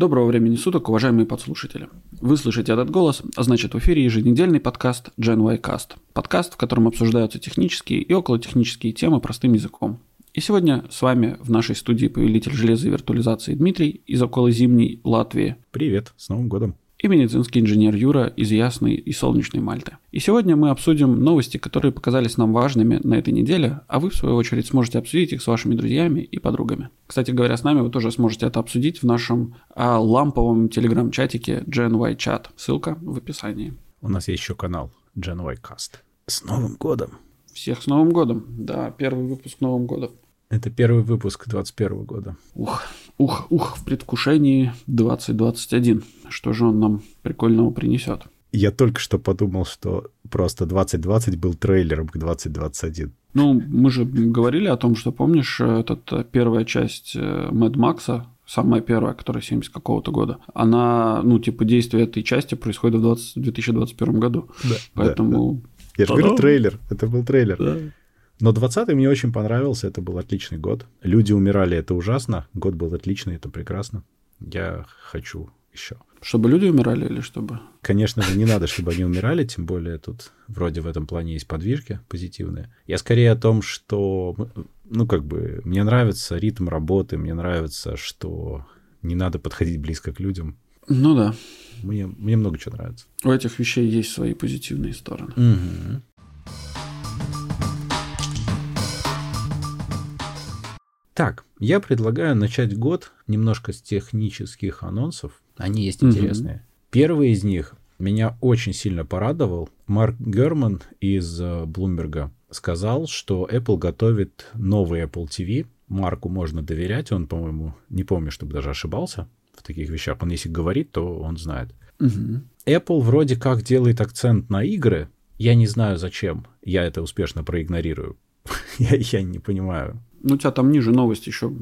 Доброго времени суток, уважаемые подслушатели. Вы слышите этот голос, а значит в эфире еженедельный подкаст Gen y Cast. Подкаст, в котором обсуждаются технические и околотехнические темы простым языком. И сегодня с вами в нашей студии повелитель железа и виртуализации Дмитрий из околозимней Латвии. Привет, с Новым годом и медицинский инженер Юра из Ясной и Солнечной Мальты. И сегодня мы обсудим новости, которые показались нам важными на этой неделе, а вы, в свою очередь, сможете обсудить их с вашими друзьями и подругами. Кстати говоря, с нами вы тоже сможете это обсудить в нашем а, ламповом телеграм-чатике Gen y Chat. Ссылка в описании. У нас есть еще канал Gen y Cast. С Новым годом! Всех с Новым годом! Да, первый выпуск Новым годом. Это первый выпуск 2021 года. Ух, ух, ух, в предвкушении 2021. Что же он нам прикольного принесет? Я только что подумал, что просто 2020 был трейлером к 2021. Ну, мы же говорили о том, что, помнишь, этот первая часть Мэд Макса, самая первая, которая 70 какого-то года, она, ну, типа, действие этой части происходит в 20, 2021 году. Да, Поэтому... Да, да. Я же говорю, трейлер. Это был трейлер. Да. Но 20-й мне очень понравился, это был отличный год. Люди умирали, это ужасно. Год был отличный, это прекрасно. Я хочу еще. Чтобы люди умирали или чтобы? Конечно же, не надо, чтобы они умирали, тем более тут вроде в этом плане есть подвижки позитивные. Я скорее о том, что, ну, как бы, мне нравится ритм работы, мне нравится, что не надо подходить близко к людям. Ну да. Мне, мне много чего нравится. У этих вещей есть свои позитивные стороны. Угу. Так, я предлагаю начать год немножко с технических анонсов. Они есть интересные. Первый из них меня очень сильно порадовал. Марк Герман из Блумберга сказал, что Apple готовит новый Apple TV. Марку можно доверять, он, по-моему, не помню, чтобы даже ошибался в таких вещах. Он если говорит, то он знает. Угу. Apple вроде как делает акцент на игры. Я не знаю зачем. Я это успешно проигнорирую. я, я не понимаю. Ну, у тебя там ниже новость еще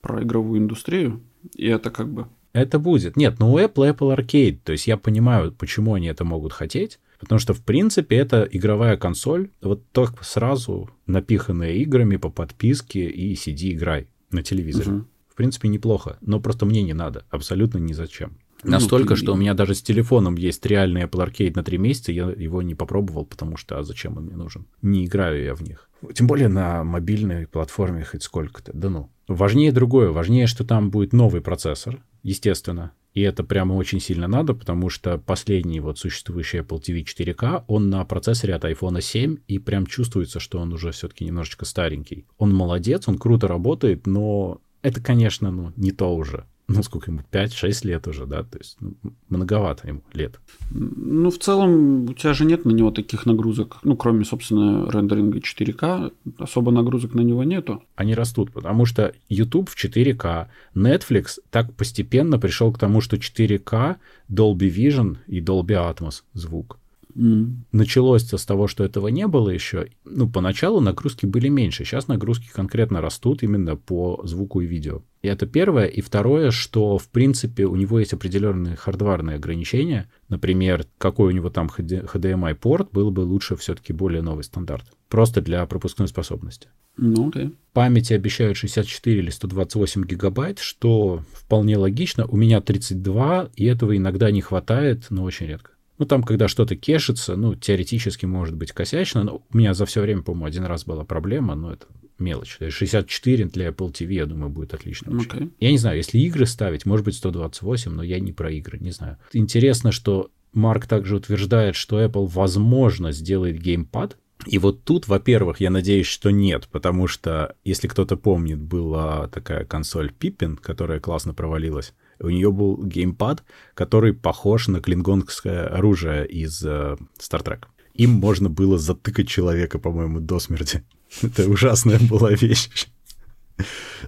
про игровую индустрию, и это как бы... Это будет. Нет, ну у Apple Apple Arcade, то есть я понимаю, почему они это могут хотеть, потому что, в принципе, это игровая консоль, вот только сразу напиханная играми по подписке и сиди играй на телевизоре. Угу. В принципе, неплохо, но просто мне не надо, абсолютно ни зачем. Ну, Настолько, ты... что у меня даже с телефоном есть реальный Apple Arcade на три месяца, я его не попробовал, потому что а зачем он мне нужен? Не играю я в них. Тем более на мобильной платформе хоть сколько-то. Да ну. Важнее другое. Важнее, что там будет новый процессор, естественно. И это прямо очень сильно надо, потому что последний вот существующий Apple TV 4K, он на процессоре от iPhone 7, и прям чувствуется, что он уже все-таки немножечко старенький. Он молодец, он круто работает, но это, конечно, ну, не то уже ну, сколько ему, 5-6 лет уже, да, то есть ну, многовато ему лет. Ну, в целом, у тебя же нет на него таких нагрузок, ну, кроме, собственно, рендеринга 4К, особо нагрузок на него нету. Они растут, потому что YouTube в 4К, Netflix так постепенно пришел к тому, что 4К, Dolby Vision и Dolby Atmos звук. Mm. Началось с того, что этого не было еще. Ну, поначалу нагрузки были меньше. Сейчас нагрузки конкретно растут именно по звуку и видео. И это первое. И второе, что, в принципе, у него есть определенные хардварные ограничения. Например, какой у него там HDMI-порт, был бы лучше все-таки более новый стандарт. Просто для пропускной способности. Ну, okay. Памяти обещают 64 или 128 гигабайт, что вполне логично. У меня 32, и этого иногда не хватает, но очень редко. Ну, там, когда что-то кешится, ну, теоретически может быть косячно, но у меня за все время, по-моему, один раз была проблема, но это мелочь. 64 для Apple TV, я думаю, будет отлично. Okay. Я не знаю, если игры ставить, может быть, 128, но я не про игры, не знаю. Интересно, что Марк также утверждает, что Apple, возможно, сделает геймпад, и вот тут, во-первых, я надеюсь, что нет, потому что, если кто-то помнит, была такая консоль Pippin, которая классно провалилась. У нее был геймпад, который похож на клингонгское оружие из э, Star Trek. Им можно было затыкать человека, по-моему, до смерти. Это ужасная была вещь.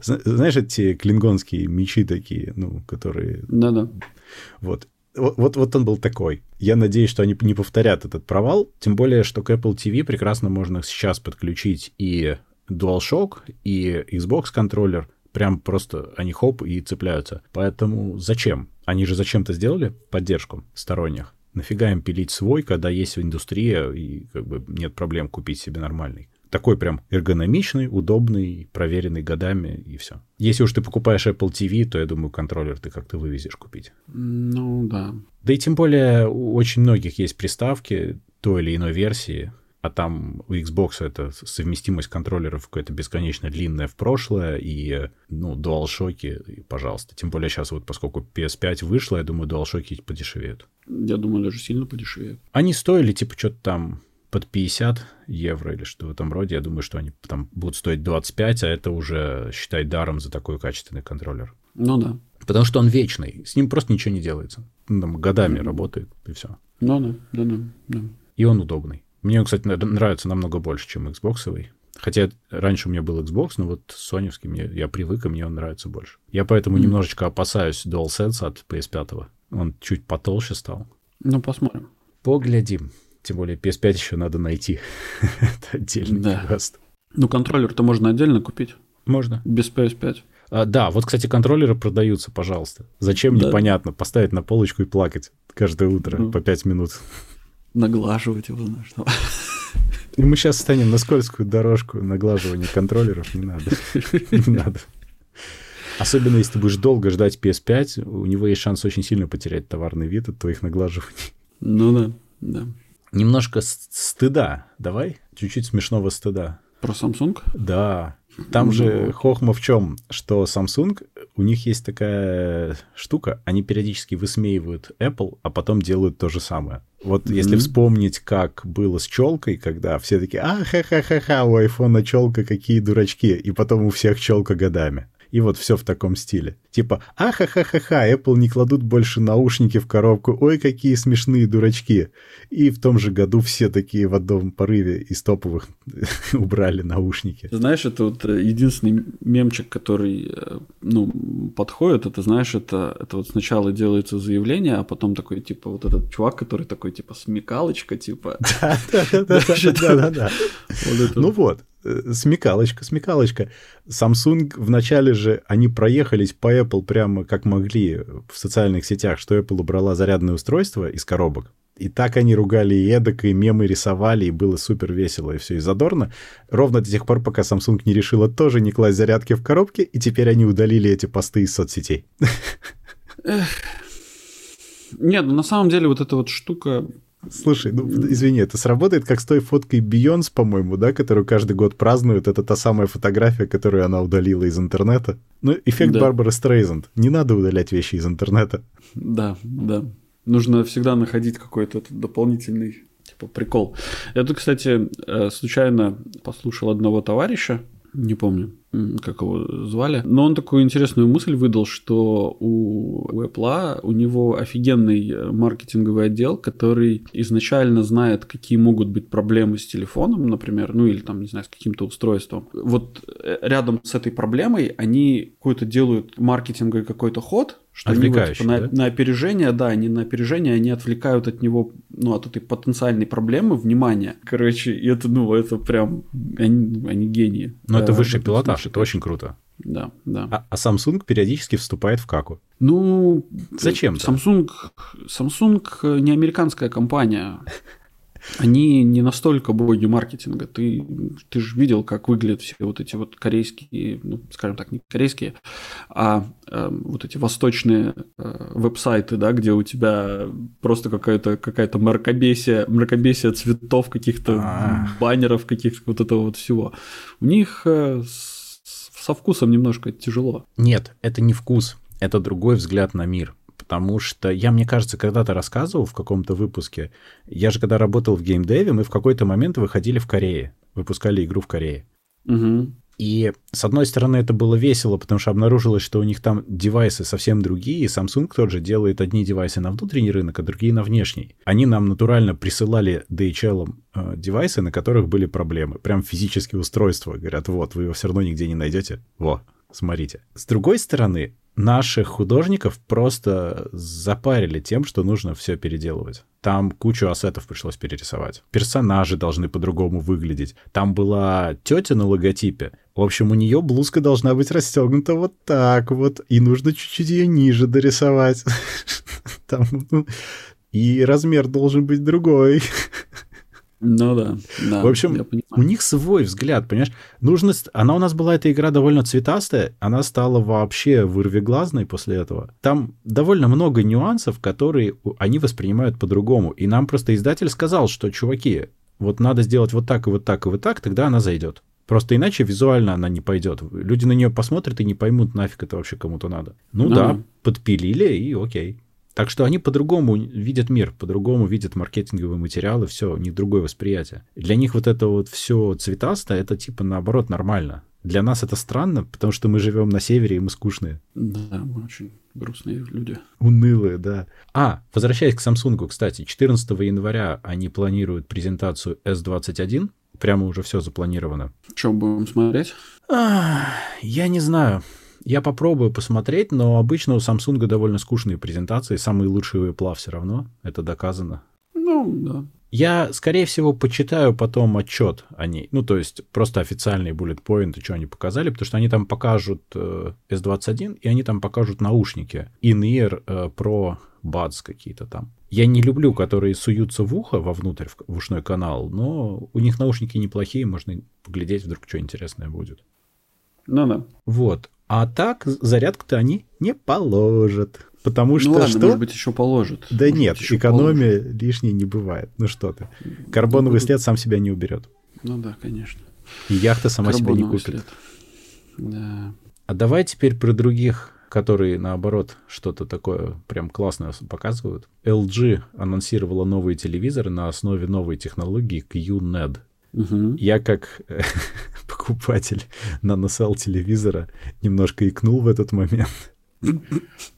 Знаешь, эти клингонские мечи такие, ну, которые... Да-да. Вот. Вот, вот, вот он был такой. Я надеюсь, что они не повторят этот провал. Тем более, что к Apple TV прекрасно можно сейчас подключить и DualShock, и Xbox контроллер, прям просто они хоп и цепляются. Поэтому зачем? Они же зачем-то сделали поддержку сторонних. Нафига им пилить свой, когда есть индустрия и как бы нет проблем купить себе нормальный. такой прям эргономичный, удобный, проверенный годами, и все. Если уж ты покупаешь Apple TV, то, я думаю, контроллер ты как-то вывезешь купить. Ну, да. Да и тем более у очень многих есть приставки той или иной версии, а там у Xbox это совместимость контроллеров какая-то бесконечно длинная в прошлое, и, ну, DualShock, пожалуйста. Тем более сейчас вот, поскольку PS5 вышло, я думаю, DualShock подешевеют. Я думаю, даже сильно подешевеют. Они стоили, типа, что-то там под 50 евро или что в этом роде. Я думаю, что они там будут стоить 25, а это уже, считай, даром за такой качественный контроллер. Ну да. Потому что он вечный, с ним просто ничего не делается. Он там годами mm-hmm. работает, и все. Ну да, да, да, да. И он удобный. Мне он, кстати, нравится намного больше, чем Xbox. Хотя раньше у меня был Xbox, но вот соневский мне, я привык, и мне он нравится больше. Я поэтому mm. немножечко опасаюсь DualSense от PS5. Он чуть потолще стал. Ну, посмотрим. Поглядим. Тем более PS5 еще надо найти. Это отдельный да. квест. Ну, контроллер-то можно отдельно купить. Можно. Без PS5. А, да, вот, кстати, контроллеры продаются, пожалуйста. Зачем, да. непонятно. Поставить на полочку и плакать каждое утро ну. по 5 минут наглаживать его, знаешь. И мы сейчас станем на скользкую дорожку наглаживания контроллеров. Не надо. Не надо. Особенно, если ты будешь долго ждать PS5, у него есть шанс очень сильно потерять товарный вид от твоих наглаживаний. Ну да, да. Немножко стыда. Давай? Чуть-чуть смешного стыда. Про Samsung? Да. Там ну, же хохма в чем, что Samsung, у них есть такая штука, они периодически высмеивают Apple, а потом делают то же самое. Вот mm-hmm. если вспомнить, как было с челкой, когда все такие, а ха-ха-ха-ха, у айфона челка, какие дурачки, и потом у всех челка годами. И вот все в таком стиле. Типа, ахахахаха, Apple не кладут больше наушники в коробку, ой, какие смешные дурачки. И в том же году все такие в одном порыве из топовых убрали наушники. Знаешь, это вот э, единственный мемчик, который, э, ну, подходит, это, знаешь, это, это вот сначала делается заявление, а потом такой, типа, вот этот чувак, который такой, типа, смекалочка, типа. Да-да-да. Ну вот, смекалочка, смекалочка. Samsung вначале же, они проехались по Apple прямо как могли в социальных сетях, что Apple убрала зарядное устройство из коробок. И так они ругали и эдак, и мемы рисовали, и было супер весело, и все, и задорно. Ровно до тех пор, пока Samsung не решила тоже не класть зарядки в коробке, и теперь они удалили эти посты из соцсетей. Нет, ну на самом деле вот эта вот штука Слушай, ну извини, это сработает как с той фоткой Бейонс, по-моему, да, которую каждый год празднуют. Это та самая фотография, которую она удалила из интернета. Ну, эффект да. Барбары Стрейзенд. Не надо удалять вещи из интернета. Да, да. Нужно всегда находить какой-то дополнительный типа прикол. Я тут, кстати, э, случайно послушал одного товарища, не помню, как его звали. Но он такую интересную мысль выдал, что у Apple у него офигенный э, маркетинговый отдел, который изначально знает, какие могут быть проблемы с телефоном, например, ну или там, не знаю, с каким-то устройством. Вот э, рядом с этой проблемой они какой-то делают маркетинговый какой-то ход, что они вот, типа, на, да? на опережение, да, они на опережение, они отвлекают от него, ну, от этой потенциальной проблемы внимание. Короче, это, ну, это прям, они, они гении. Но да, это высший пилотаж, это очень круто. Да, да. А, а Samsung периодически вступает в каку. Ну, зачем? Samsung, Samsung не американская компания. Они не настолько боги маркетинга. Ты, ты же видел, как выглядят все вот эти вот корейские, ну, скажем так, не корейские, а э, вот эти восточные э, веб-сайты, да, где у тебя просто какая-то какая-то мракобесие, мракобесие цветов, каких-то А-а-а. баннеров, каких-то вот этого вот всего. У них э, со вкусом немножко тяжело. Нет, это не вкус, это другой взгляд на мир потому что я, мне кажется, когда-то рассказывал в каком-то выпуске, я же когда работал в геймдеве, мы в какой-то момент выходили в Корее, выпускали игру в Корее. Угу. И, с одной стороны, это было весело, потому что обнаружилось, что у них там девайсы совсем другие, и Samsung тот же делает одни девайсы на внутренний рынок, а другие на внешний. Они нам натурально присылали DHL э, девайсы, на которых были проблемы. Прям физические устройства. Говорят, вот, вы его все равно нигде не найдете. Во, смотрите. С другой стороны, наших художников просто запарили тем, что нужно все переделывать. Там кучу ассетов пришлось перерисовать. Персонажи должны по-другому выглядеть. Там была тетя на логотипе. В общем, у нее блузка должна быть расстегнута вот так вот. И нужно чуть-чуть ее ниже дорисовать. Там, ну, и размер должен быть другой. Ну да, да. В общем, у них свой взгляд, понимаешь? Нужно... Она у нас была, эта игра, довольно цветастая, она стала вообще вырвиглазной после этого. Там довольно много нюансов, которые они воспринимают по-другому. И нам просто издатель сказал, что, чуваки, вот надо сделать вот так и вот так и вот так, тогда она зайдет. Просто иначе визуально она не пойдет. Люди на нее посмотрят и не поймут, нафиг это вообще кому-то надо. Ну а. да, подпилили и окей. Так что они по-другому видят мир, по-другому видят маркетинговые материалы, все, у них другое восприятие. Для них вот это вот все цветастое, это типа наоборот нормально. Для нас это странно, потому что мы живем на севере, и мы скучные. Да, мы очень грустные люди. Унылые, да. А, возвращаясь к Samsung, кстати, 14 января они планируют презентацию S21. Прямо уже все запланировано. Что будем смотреть? А, я не знаю. Я попробую посмотреть, но обычно у Samsung довольно скучные презентации. Самые лучшие Apple все равно. Это доказано. Ну, да. Я, скорее всего, почитаю потом отчет о ней. Ну, то есть просто официальные bullet point, что они показали, потому что они там покажут э, S21, и они там покажут наушники In-Ear э, Pro Buds какие-то там. Я не люблю, которые суются в ухо вовнутрь, в, в ушной канал, но у них наушники неплохие, можно поглядеть, вдруг что интересное будет. Ну да. Вот. А так зарядку-то они не положат. Потому ну что ну, ладно, что? может быть, еще положат. Да может нет, быть, экономия положат. лишней не бывает. Ну что ты. Карбоновый ну, след сам себя не уберет. Ну да, конечно. И яхта сама себя не купит. След. Да. А давай теперь про других, которые, наоборот, что-то такое прям классное показывают. LG анонсировала новые телевизоры на основе новой технологии QNED. Угу. Я как покупатель наносал телевизора немножко икнул в этот момент.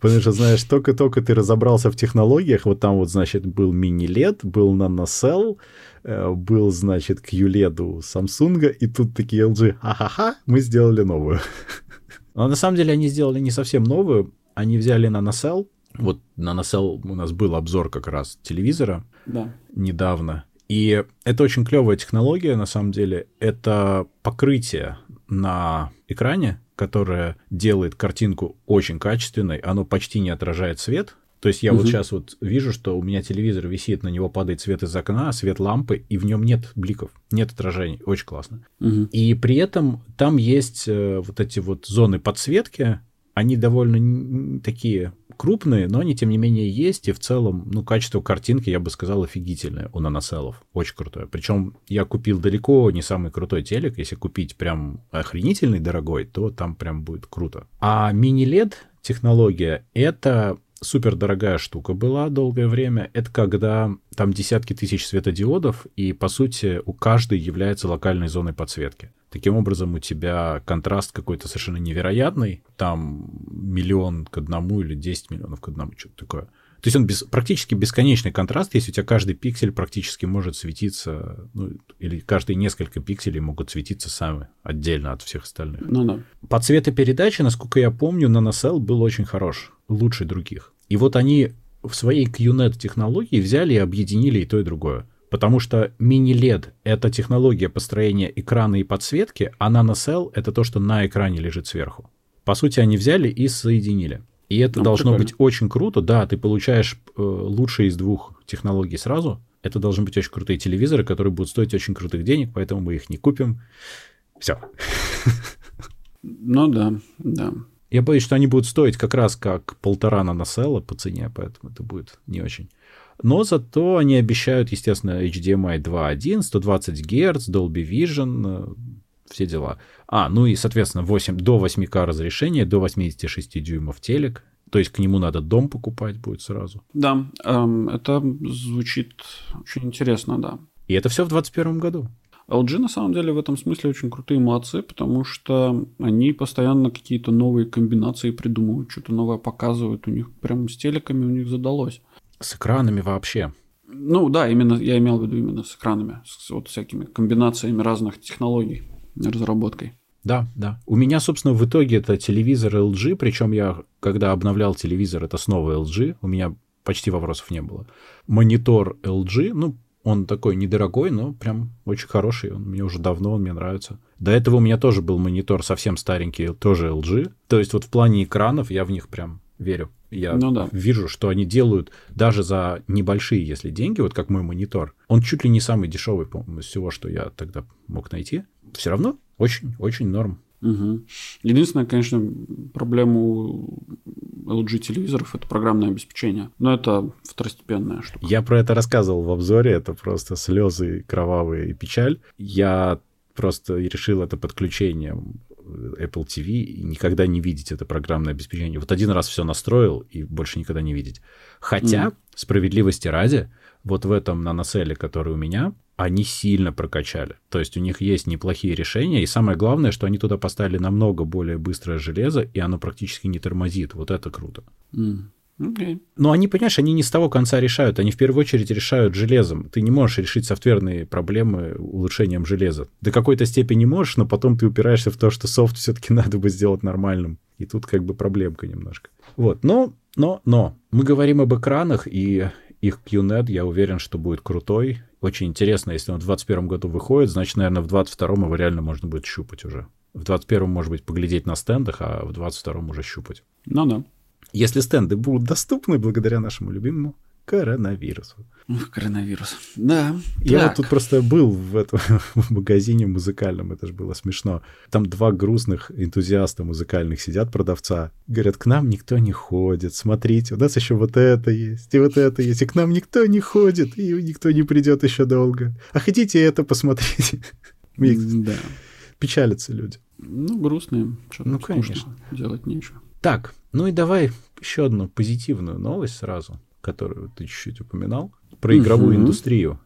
Потому что, знаешь, только-только ты разобрался в технологиях, вот там вот, значит, был мини-лед, был наносел, э, был, значит, QLED у Samsung, и тут такие LG, ха-ха-ха, мы сделали новую. Но на самом деле они сделали не совсем новую, они взяли наносел, вот наносел у нас был обзор как раз телевизора да. недавно, и это очень клевая технология, на самом деле. Это покрытие на экране, которое делает картинку очень качественной, оно почти не отражает свет. То есть я угу. вот сейчас вот вижу, что у меня телевизор висит, на него падает свет из окна, свет лампы, и в нем нет бликов, нет отражений. Очень классно. Угу. И при этом там есть э, вот эти вот зоны подсветки, они довольно такие крупные, но они, тем не менее, есть. И в целом, ну, качество картинки, я бы сказал, офигительное у наноселов. Очень крутое. Причем я купил далеко не самый крутой телек. Если купить прям охренительный дорогой, то там прям будет круто. А мини-лед технология — это супер дорогая штука была долгое время. Это когда там десятки тысяч светодиодов, и, по сути, у каждой является локальной зоной подсветки. Таким образом, у тебя контраст какой-то совершенно невероятный. Там миллион к одному или 10 миллионов к одному, что-то такое. То есть он без, практически бесконечный контраст, если у тебя каждый пиксель практически может светиться, ну, или каждые несколько пикселей могут светиться сами, отдельно от всех остальных. Ну да. По цветопередаче, насколько я помню, NanoCell был очень хорош, лучше других. И вот они в своей QNET технологии взяли и объединили и то, и другое. Потому что мини-LED — это технология построения экрана и подсветки, а NanoCell — это то, что на экране лежит сверху. По сути, они взяли и соединили. И это ну, должно прикольно. быть очень круто. Да, ты получаешь э, лучшие из двух технологий сразу. Это должны быть очень крутые телевизоры, которые будут стоить очень крутых денег, поэтому мы их не купим. Все. Ну да, да. Я боюсь, что они будут стоить как раз как полтора наносела по цене, поэтому это будет не очень. Но зато они обещают, естественно, HDMI 2.1, 120 Гц, Dolby Vision, э, все дела. А, ну и, соответственно, 8, до 8К разрешения, до 86 дюймов телек. То есть к нему надо дом покупать будет сразу. Да, эм, это звучит очень интересно, да. И это все в 2021 году. LG на самом деле в этом смысле очень крутые молодцы, потому что они постоянно какие-то новые комбинации придумывают, что-то новое показывают. У них прям с телеками у них задалось. С экранами вообще. Ну да, именно я имел в виду именно с экранами, с вот всякими комбинациями разных технологий, разработкой. Да, да. У меня, собственно, в итоге это телевизор LG, причем я, когда обновлял телевизор, это снова LG, у меня почти вопросов не было. Монитор LG, ну, он такой недорогой, но прям очень хороший. Он мне уже давно, он мне нравится. До этого у меня тоже был монитор совсем старенький, тоже LG. То есть вот в плане экранов я в них прям верю. Я Ну да. вижу, что они делают даже за небольшие, если деньги, вот как мой монитор. Он чуть ли не самый дешевый, по-моему, из всего, что я тогда мог найти. Все равно очень-очень норм. Мгм. Единственная, конечно, проблема у LG телевизоров это программное обеспечение. Но это второстепенная штука. Я про это рассказывал в обзоре, это просто слезы кровавые и печаль. Я просто решил это подключением Apple TV и никогда не видеть это программное обеспечение. Вот один раз все настроил и больше никогда не видеть. Хотя, Мгм. справедливости ради, вот в этом наноселе, который у меня, они сильно прокачали. То есть у них есть неплохие решения, и самое главное, что они туда поставили намного более быстрое железо, и оно практически не тормозит. Вот это круто. М. Окей. Но они, понимаешь, они не с того конца решают, они в первую очередь решают железом. Ты не можешь решить софтверные проблемы улучшением железа. До какой-то степени можешь, но потом ты упираешься в то, что софт все-таки надо бы сделать нормальным. И тут как бы проблемка немножко. Вот, но, но, но. Мы говорим об экранах, и их QNET, я уверен, что будет крутой. Очень интересно, если он в 2021 году выходит, значит, наверное, в 2022 его реально можно будет щупать уже. В 2021, может быть, поглядеть на стендах, а в 2022 уже щупать. Ну да. Если стенды будут доступны благодаря нашему любимому коронавирусу. Коронавирус. Да. Я вот Так. тут просто был в этом в магазине музыкальном, это же было смешно. Там два грустных энтузиаста музыкальных сидят, продавца, говорят, к нам никто не ходит, смотрите, у нас еще вот это есть, и вот это есть, и к нам никто не ходит, и никто не придет еще долго. А хотите это посмотреть? Да. печалятся люди. Ну, грустные. Что Ну, конечно. Делать нечего. Так, ну и давай еще одну позитивную новость сразу, которую ты чуть-чуть упоминал, про игровую Мгм. индустрию.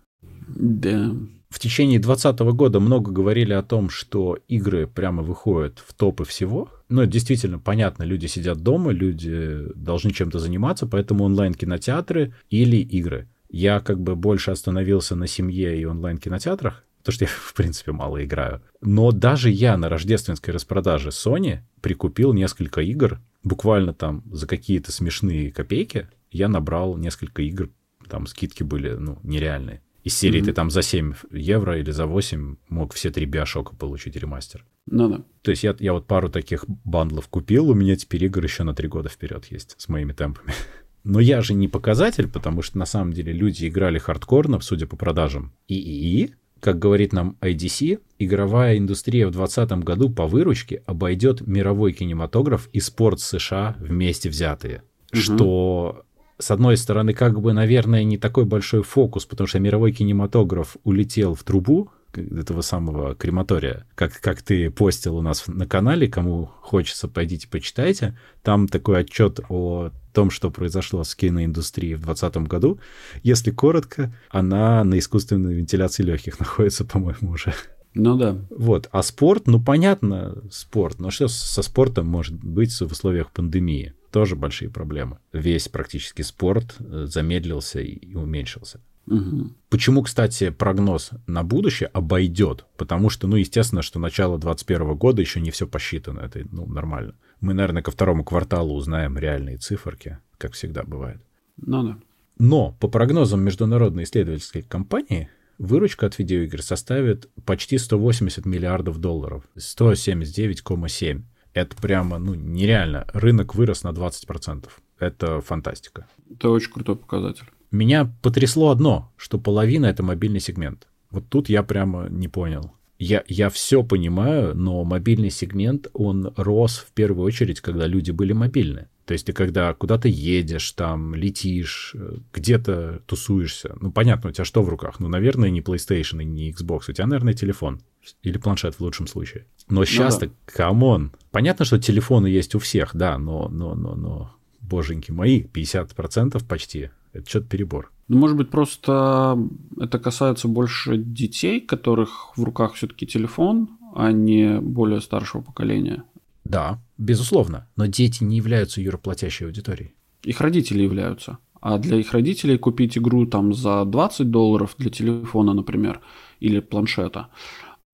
Да. В течение 2020 года много говорили о том, что игры прямо выходят в топы всего. Ну, это действительно понятно, люди сидят дома, люди должны чем-то заниматься, поэтому онлайн-кинотеатры или игры. Я как бы больше остановился на семье и онлайн-кинотеатрах, потому что я, в принципе, мало играю. Но даже я на рождественской распродаже Sony прикупил несколько игр, буквально там за какие-то смешные копейки. Я набрал несколько игр, там скидки были, ну, нереальные. Из серии Мгм. ты там за 7 евро или за 8 мог все три биошока получить ремастер. Ну да. То есть я, я вот пару таких бандлов купил, у меня теперь игр еще на три года вперед есть с моими темпами. Но я же не показатель, потому что на самом деле люди играли хардкорно, судя по продажам. И, и, и, как говорит нам IDC, игровая индустрия в 2020 году по выручке обойдет мировой кинематограф и спорт США вместе взятые. Мгм. Что, с одной стороны, как бы, наверное, не такой большой фокус, потому что мировой кинематограф улетел в трубу, этого самого крематория, как, как ты постил у нас на канале, кому хочется, пойдите почитайте. Там такой отчет о том, что произошло с киноиндустрией в 2020 году. Если коротко, она на искусственной вентиляции легких находится, по-моему, уже. Ну да. Вот. А спорт, ну понятно, спорт. Но что со спортом может быть в условиях пандемии? Тоже большие проблемы. Весь практически спорт э, замедлился и и уменьшился. Мгм. Почему, кстати, прогноз на будущее обойдет? Потому что, ну, естественно, что начало 2021 года еще не все посчитано. Это, ну, нормально. Мы, наверное, ко второму кварталу узнаем реальные циферки, как всегда бывает. Ну да. Но по прогнозам Международной исследовательской компании, выручка от видеоигр составит почти 180 миллиардов долларов. 179,7. Это прямо, ну, нереально. Рынок вырос на 20%. Это фантастика. Это очень крутой показатель. Меня потрясло одно, что половина это мобильный сегмент. Вот тут я прямо не понял. Я, я все понимаю, но мобильный сегмент, он рос в первую очередь, когда люди были мобильны. То есть ты когда куда-то едешь, там, летишь, э, где-то тусуешься. Ну, понятно, у тебя что в руках? Ну, наверное, не PlayStation и не Xbox. У тебя, наверное, телефон. Или планшет в лучшем случае. Но сейчас-то, come on. Понятно, что телефоны есть у всех, да, но, но, но, но, боженьки мои, 50% почти. Это что-то перебор. Ну, может быть, просто это касается больше детей, которых в руках все-таки телефон, а не более старшего поколения. Да, безусловно. Но дети не являются юроплатящей аудиторией. Их родители являются. А для их родителей купить игру там за 20 долларов для телефона, например, или планшета,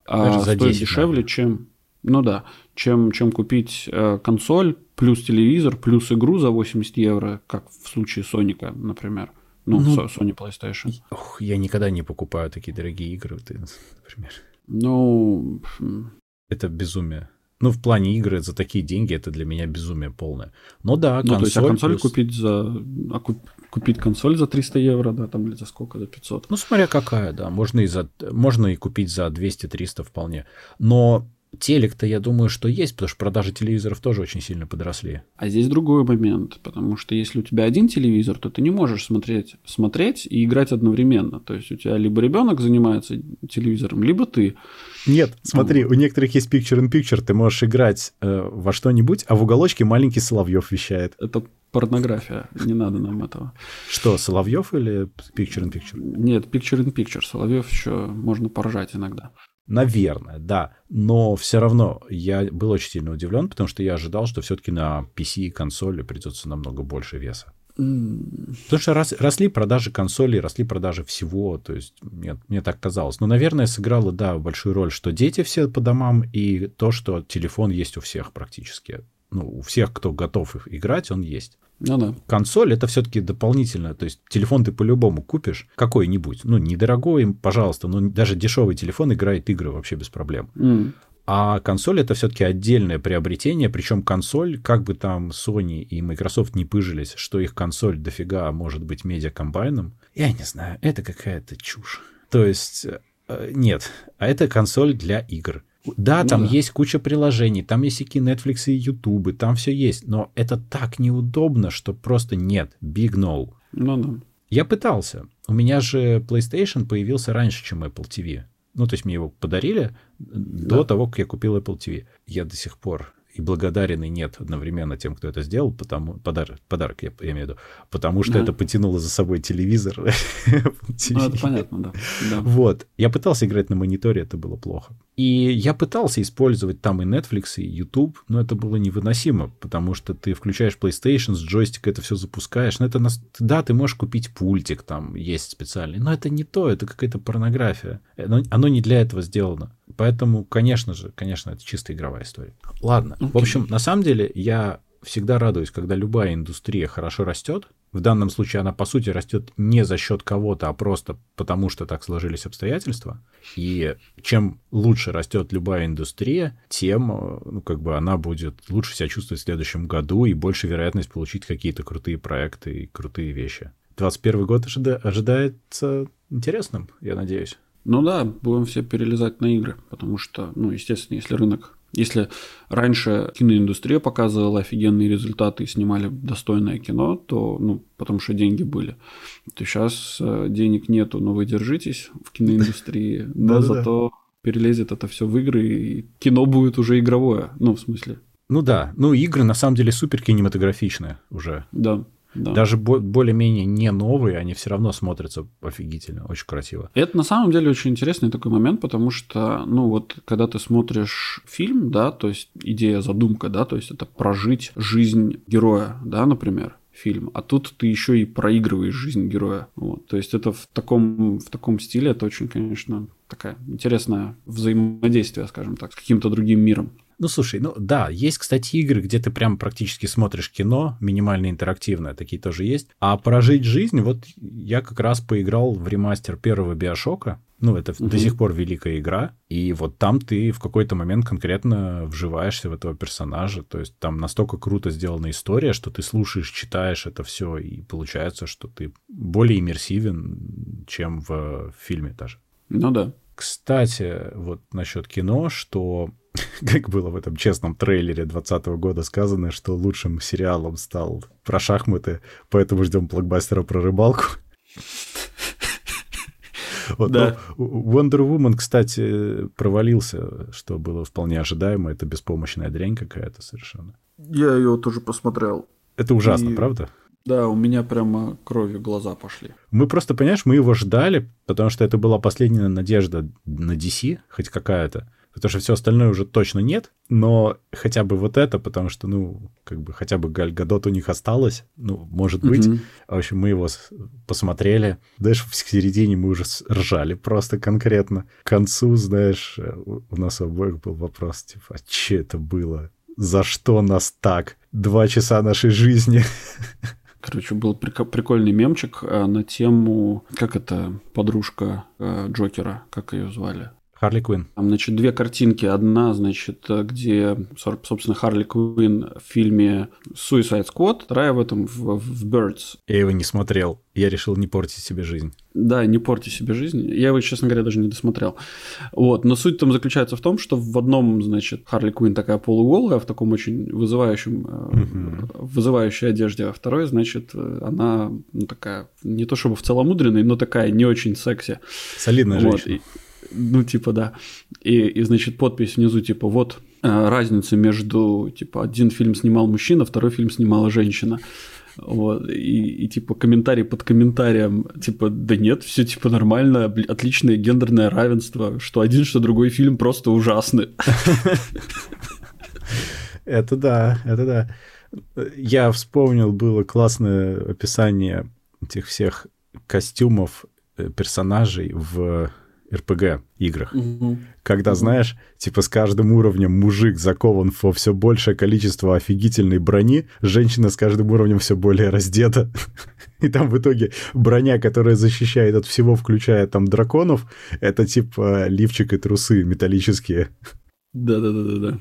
а, Даже за стоит 10, дешевле, наверное. чем, ну да, чем, чем купить э, консоль плюс телевизор плюс игру за 80 евро, как в случае Соника, например. Ну, Ну, Sony PlayStation. Ох, я никогда не покупаю такие дорогие игры, ты, например. Ну, Это безумие. Ну, в плане игры за такие деньги это для меня безумие полное. Но да, ну, консоль... То есть, а консоль плюс... купить за... А купить консоль за 300 евро, да, там или за сколько, за 500. Ну, смотря какая, да, можно и, за, можно и купить за 200-300 вполне. Но телек-то, я думаю, что есть, потому что продажи телевизоров тоже очень сильно подросли. А здесь другой момент, потому что если у тебя один телевизор, то ты не можешь смотреть, смотреть и играть одновременно. То есть у тебя либо ребенок занимается телевизором, либо ты. Нет, смотри, ну. у некоторых есть picture-in-picture, ты можешь играть э, во что-нибудь, а в уголочке маленький Соловьев вещает. Это порнография, не надо нам этого. Что, Соловьев или picture-in-picture? Нет, picture-in-picture. Соловьев еще можно поржать иногда. Наверное, да. Но все равно я был очень сильно удивлен, потому что я ожидал, что все-таки на PC и консоли придется намного больше веса. Mm. Потому что рос, росли продажи консолей, росли продажи всего, то есть мне, мне так казалось. Но, наверное, сыграло, да, большую роль, что дети все по домам, и то, что телефон есть у всех практически. Ну, у всех, кто готов играть, он есть. Ну да. Консоль это все-таки дополнительно. То есть телефон ты по-любому купишь какой-нибудь. Ну, недорогой, пожалуйста, но даже дешевый телефон играет игры вообще без проблем. Mm. А консоль это все-таки отдельное приобретение, причем консоль, как бы там Sony и Microsoft не пыжились, что их консоль дофига может быть медиакомбайном, я не знаю, это какая-то чушь. То есть, э, нет, а это консоль для игр. Да, ну, там да. есть куча приложений, там есть всякие Netflix и YouTube, там все есть, но это так неудобно, что просто нет, big no. Ну да. Я пытался. У меня же PlayStation появился раньше, чем Apple TV. Ну, то есть мне его подарили да. до того, как я купил Apple TV. Я до сих пор и благодарен, и нет одновременно тем, кто это сделал, потому подарок, подарок я, я имею в виду, потому что да. это потянуло за собой телевизор. ну, это понятно, да. да. Вот. Я пытался играть на мониторе, это было плохо. И я пытался использовать там и Netflix, и YouTube, но это было невыносимо, потому что ты включаешь PlayStation, с джойстика это все запускаешь. Но это нас... Да, ты можешь купить пультик, там есть специальный, но это не то, это какая-то порнография. Оно, оно не для этого сделано. Поэтому, конечно же, конечно, это чисто игровая история. Ладно. Okay. В общем, на самом деле, я всегда радуюсь, когда любая индустрия хорошо растет. В данном случае она, по сути, растет не за счет кого-то, а просто потому, что так сложились обстоятельства. И чем лучше растет любая индустрия, тем, ну, как бы она будет лучше себя чувствовать в следующем году и больше вероятность получить какие-то крутые проекты и крутые вещи. 21 год ожида- ожидается интересным, я надеюсь. Ну да, будем все перелезать на игры, потому что, ну, естественно, если рынок если раньше киноиндустрия показывала офигенные результаты и снимали достойное кино, то, ну, потому что деньги были, то сейчас э, денег нету, но вы держитесь в киноиндустрии, но зато перелезет это все в игры, и кино будет уже игровое, ну, в смысле. Ну да, ну игры на самом деле супер кинематографичные уже. Да. Да. Даже более-менее не новые, они все равно смотрятся офигительно, очень красиво. Это на самом деле очень интересный такой момент, потому что, ну вот, когда ты смотришь фильм, да, то есть идея, задумка, да, то есть это прожить жизнь героя, да, например, фильм, а тут ты еще и проигрываешь жизнь героя. Вот. То есть это в таком, в таком стиле, это очень, конечно, такая интересная взаимодействие, скажем так, с каким-то другим миром. Ну, слушай, ну да, есть, кстати, игры, где ты прям практически смотришь кино, минимально интерактивное, такие тоже есть. А прожить жизнь, вот я как раз поиграл в ремастер первого Биошока, ну, это угу. до сих пор великая игра. И вот там ты в какой-то момент конкретно вживаешься в этого персонажа. То есть там настолько круто сделана история, что ты слушаешь, читаешь это все, и получается, что ты более иммерсивен, чем в фильме даже. Ну да. Кстати, вот насчет кино, что как было в этом честном трейлере 2020 года сказано, что лучшим сериалом стал про шахматы, поэтому ждем блокбастера про рыбалку. Вот, да. Wonder Woman, кстати, провалился, что было вполне ожидаемо. Это беспомощная дрянь какая-то совершенно. Я ее тоже посмотрел. Это ужасно, И... правда? Да, у меня прямо кровью глаза пошли. Мы просто, понимаешь, мы его ждали, потому что это была последняя надежда на DC, хоть какая-то. Потому что все остальное уже точно нет, но хотя бы вот это, потому что, ну, как бы хотя бы Галь Гадот у них осталось, ну, может быть. Mm-hmm. В общем, мы его посмотрели. Дальше в середине мы уже ржали просто конкретно. К концу, знаешь, у нас у обоих был вопрос, типа, а что это было? За что нас так? Два часа нашей жизни. Короче, был прикольный мемчик э, на тему, как это подружка э, Джокера, как ее звали? Харли Квинн. Там, значит, две картинки. Одна, значит, где, собственно, Харли Квинн в фильме Suicide Squad, вторая в этом в, в Birds. Я его не смотрел. Я решил не портить себе жизнь. Да, не порти себе жизнь. Я его, честно говоря, даже не досмотрел. Вот. Но суть там заключается в том, что в одном, значит, Харли Квинн такая полуголая, в таком очень вызывающем, mm-hmm. вызывающей одежде, а второй, значит, она ну, такая, не то чтобы в целомудренной, но такая не очень секси. Солидная вот. женщина. Ну, типа, да. И, и, значит, подпись внизу, типа, вот э, разница между, типа, один фильм снимал мужчина, второй фильм снимала женщина. Вот, и, и типа комментарий под комментарием, типа, да нет, все типа нормально, отличное гендерное равенство, что один, что другой фильм просто ужасны. Это да, это да. Я вспомнил, было классное описание этих всех костюмов э, персонажей в РПГ играх. Угу. Когда, угу. знаешь, типа с каждым уровнем мужик закован во все большее количество офигительной брони, женщина с каждым уровнем все более раздета. И там в итоге броня, которая защищает от всего, включая там драконов, это типа лифчик и трусы металлические. Да-да-да-да-да.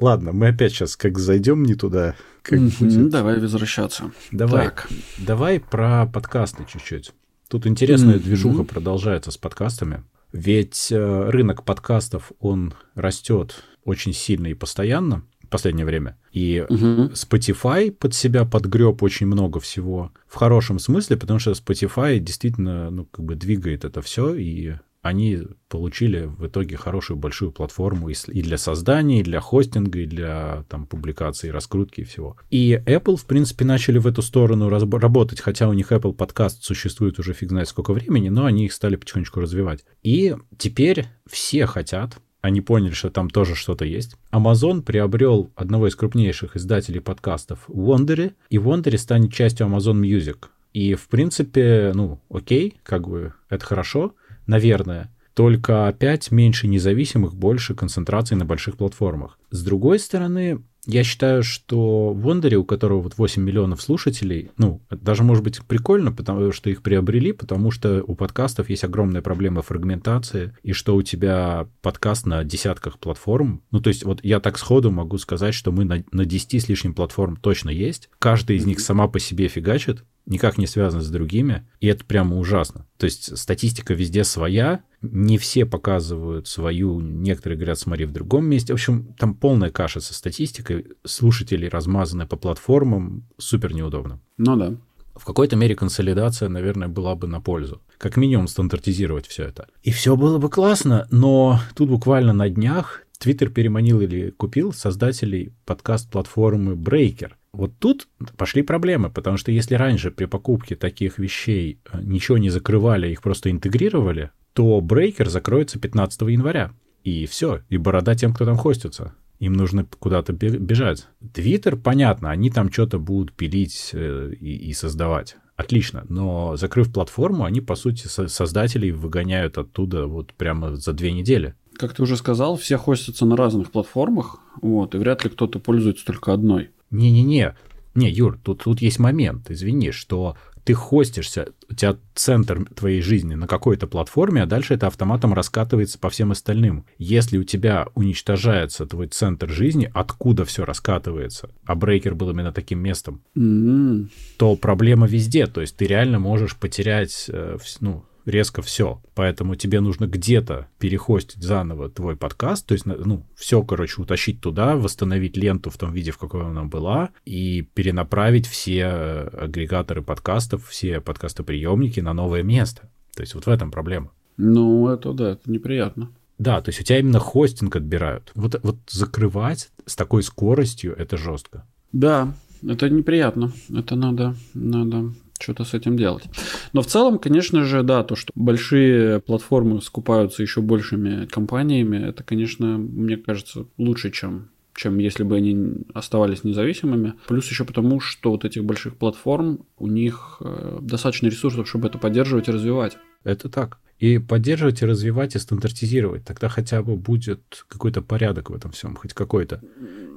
Ладно, мы опять сейчас как зайдем не туда. Как mm-hmm, давай возвращаться. Давай, так. давай про подкасты чуть-чуть. Тут интересная mm-hmm. движуха продолжается с подкастами. Ведь э, рынок подкастов, он растет очень сильно и постоянно в последнее время. И угу. Spotify под себя подгреб очень много всего. В хорошем смысле, потому что Spotify действительно ну, как бы двигает это все, и они получили в итоге хорошую большую платформу и для создания, и для хостинга, и для там, публикации, раскрутки и всего. И Apple, в принципе, начали в эту сторону работать, хотя у них Apple подкаст существует уже фиг знает сколько времени, но они их стали потихонечку развивать. И теперь все хотят они поняли, что там тоже что-то есть. Amazon приобрел одного из крупнейших издателей подкастов Wondery, и Wondery станет частью Amazon Music. И, в принципе, ну, окей, как бы это хорошо, наверное. Только опять меньше независимых, больше концентрации на больших платформах. С другой стороны, я считаю, что в Wondery, у которого вот 8 миллионов слушателей, ну, даже может быть прикольно, потому что их приобрели, потому что у подкастов есть огромная проблема фрагментации, и что у тебя подкаст на десятках платформ. Ну, то есть вот я так сходу могу сказать, что мы на, на 10 с лишним платформ точно есть. Каждая из них сама по себе фигачит, никак не связано с другими, и это прямо ужасно. То есть статистика везде своя, не все показывают свою, некоторые говорят, смотри в другом месте. В общем, там полная каша со статистикой, слушателей размазаны по платформам, супер неудобно. Ну да. В какой-то мере консолидация, наверное, была бы на пользу. Как минимум стандартизировать все это. И все было бы классно, но тут буквально на днях Твиттер переманил или купил создателей подкаст-платформы Breaker – вот тут пошли проблемы, потому что если раньше при покупке таких вещей э, ничего не закрывали, их просто интегрировали, то брейкер закроется 15 января. И все, и борода тем, кто там хостится. Им нужно куда-то бежать. Твиттер, понятно, они там что-то будут пилить э, и, и создавать. Отлично, но закрыв платформу, они, по сути, создателей выгоняют оттуда вот прямо за две недели. Как ты уже сказал, все хостятся на разных платформах, вот, и вряд ли кто-то пользуется только одной. Не-не-не. Не, Юр, тут, тут есть момент, извини, что ты хостишься, у тебя центр твоей жизни на какой-то платформе, а дальше это автоматом раскатывается по всем остальным. Если у тебя уничтожается твой центр жизни, откуда все раскатывается, а брейкер был именно таким местом, mm-hmm. то проблема везде. То есть ты реально можешь потерять э, ну, резко все. Поэтому тебе нужно где-то перехостить заново твой подкаст, то есть, ну, все, короче, утащить туда, восстановить ленту в том виде, в какой она была, и перенаправить все э, агрегаторы подкастов, все подкастоприемники на новое место. То есть вот в этом проблема. Ну, это да, это неприятно. Да, то есть у тебя именно хостинг отбирают. Вот, вот закрывать с такой скоростью это жестко. Да, это неприятно. Это надо, надо что-то с этим делать. Но в целом, конечно же, да, то, что большие платформы скупаются еще большими компаниями, это, конечно, мне кажется, лучше, чем чем если бы они оставались независимыми. Плюс еще потому, что вот этих больших платформ, у них э, достаточно ресурсов, чтобы это поддерживать и развивать. Это так. И поддерживать, и развивать, и стандартизировать. Тогда хотя бы будет какой-то порядок в этом всем, хоть какой-то.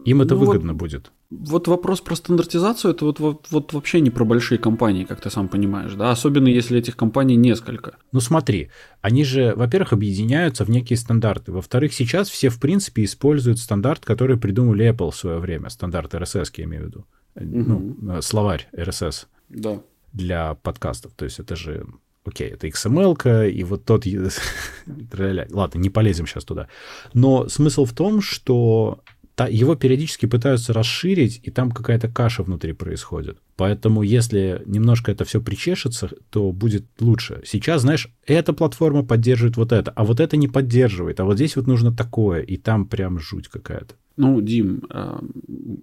Им это ну выгодно вот, будет. Вот вопрос про стандартизацию, это вот, вот, вот вообще не про большие компании, как ты сам понимаешь, да, особенно если этих компаний несколько. Ну смотри, они же, во-первых, объединяются в некие стандарты, во-вторых, сейчас все, в принципе, используют стандарт, который придумали Apple в свое время, стандарт RSS, я имею в виду, угу. ну, словарь RSS. Да. Для подкастов, то есть это же окей, это XML, и вот тот... Ладно, не полезем сейчас туда. Но смысл в том, что его периодически пытаются расширить, и там какая-то каша внутри происходит. Поэтому если немножко это все причешется, то будет лучше. Сейчас, знаешь, эта платформа поддерживает вот это, а вот это не поддерживает, а вот здесь вот нужно такое, и там прям жуть какая-то. Ну, Дим, э,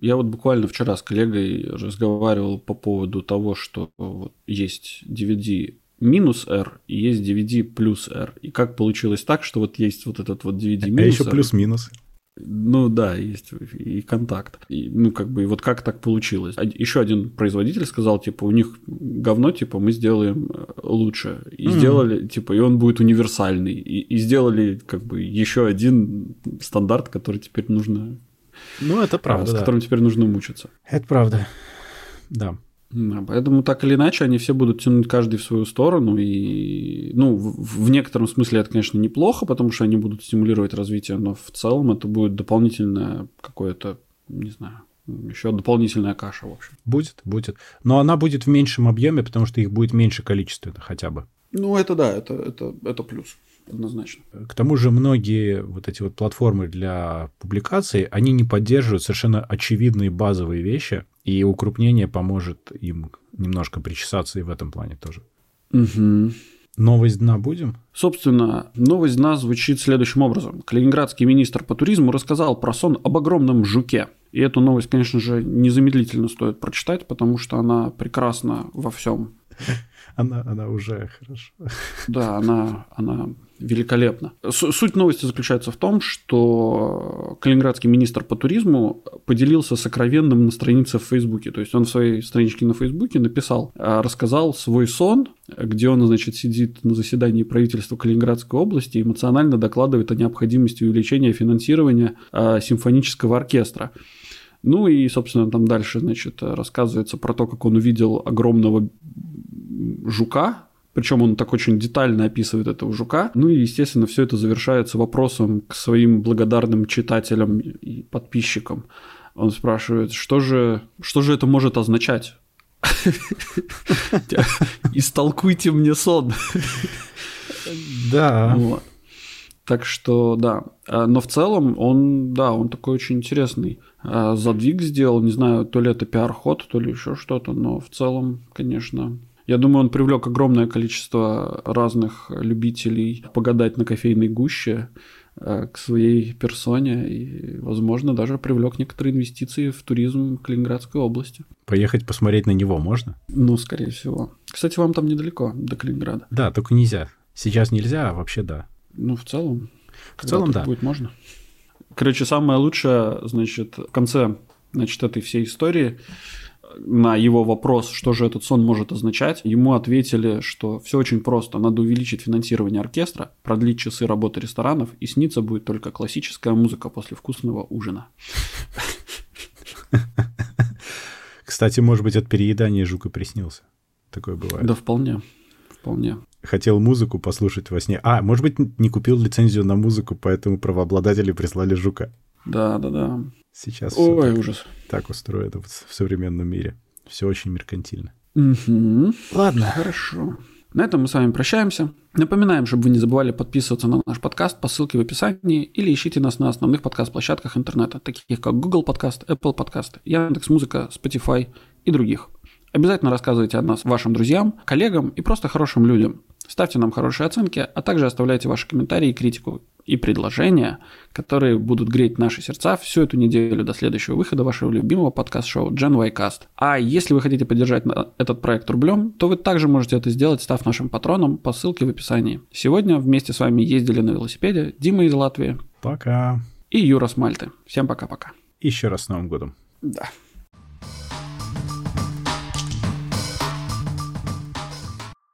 я вот буквально вчера с коллегой разговаривал по поводу того, что вот есть DVD минус R и есть DVD плюс R. И как получилось так, что вот есть вот этот вот DVD минус А еще плюс-минус. Ну да, есть и контакт. И, ну, как бы, и вот как так получилось? Еще один производитель сказал, типа, у них говно, типа, мы сделаем э, лучше. И mm-hmm. сделали, типа, и он будет универсальный. И, и сделали, как бы, еще один стандарт, который теперь нужно. Ну, это правда. С да. которым теперь нужно мучиться. Это правда. Да. Да, поэтому так или иначе они все будут тянуть каждый в свою сторону. И, ну, в, в некотором смысле это, конечно, неплохо, потому что они будут стимулировать развитие, но в целом это будет дополнительное какое-то, не знаю, еще дополнительная каша, в общем. Будет, будет. Но она будет в меньшем объеме, потому что их будет меньше количественно хотя бы. Ну, это да, это, это, это плюс однозначно. К тому же многие вот эти вот платформы для публикаций, они не поддерживают совершенно очевидные базовые вещи, и укрупнение поможет им немножко причесаться и в этом плане тоже. Угу. Новость дна будем? Собственно, новость дна звучит следующим образом. Калининградский министр по туризму рассказал про сон об огромном жуке. И эту новость, конечно же, незамедлительно стоит прочитать, потому что она прекрасна во всем. Она, она уже хорошо. Да, она, она великолепно. Суть новости заключается в том, что калининградский министр по туризму поделился сокровенным на странице в Фейсбуке. То есть он в своей страничке на Фейсбуке написал, а, рассказал свой сон, где он, значит, сидит на заседании правительства Калининградской области и эмоционально докладывает о необходимости увеличения финансирования а, симфонического оркестра. Ну и, собственно, там дальше, значит, рассказывается про то, как он увидел огромного жука, причем он так очень детально описывает этого жука. Ну и, естественно, все это завершается вопросом к своим благодарным читателям и подписчикам. Он спрашивает, что же, что же это может означать? Истолкуйте мне сон. Да. Так что, да. А, но в целом он, да, он такой очень интересный. А, задвиг сделал, не знаю, то ли это пиар-ход, то ли еще что-то, но в целом, конечно, я думаю, он привлек огромное количество разных любителей погадать на кофейной гуще э, к своей персоне и, возможно, даже привлек некоторые инвестиции в туризм Калининградской области. Поехать посмотреть на него можно? Ну, скорее всего. Кстати, вам там недалеко, до Калининграда. Да, только нельзя. Сейчас нельзя, а вообще да. Ну, в целом. В целом, да. Будет можно. Короче, самое лучшее, значит, в конце, значит, этой всей истории на его вопрос, что же этот сон может означать, ему ответили, что все очень просто. Надо увеличить финансирование оркестра, продлить часы работы ресторанов, и снится будет только классическая музыка после вкусного ужина. Кстати, может быть, от переедания жука приснился. Такое бывает. Да, вполне. Вполне. Хотел музыку послушать во сне. А, может быть, не купил лицензию на музыку, поэтому правообладатели прислали жука. Да, да, да. Сейчас Ой, так, ужас. так устроено в современном мире. Все очень меркантильно. Угу. Ладно. Хорошо. На этом мы с вами прощаемся. Напоминаем, чтобы вы не забывали подписываться на наш подкаст по ссылке в описании или ищите нас на основных подкаст-площадках интернета, таких как Google Подкаст, Apple Подкаст, Яндекс.Музыка, Spotify и других. Обязательно рассказывайте о нас вашим друзьям, коллегам и просто хорошим людям. Ставьте нам хорошие оценки, а также оставляйте ваши комментарии и критику и предложения, которые будут греть наши сердца всю эту неделю до следующего выхода вашего любимого подкаст-шоу Gen Y Cast. А если вы хотите поддержать этот проект рублем, то вы также можете это сделать, став нашим патроном по ссылке в описании. Сегодня вместе с вами ездили на велосипеде Дима из Латвии. Пока. И Юра с Мальты. Всем пока-пока. Еще раз с Новым годом. Да.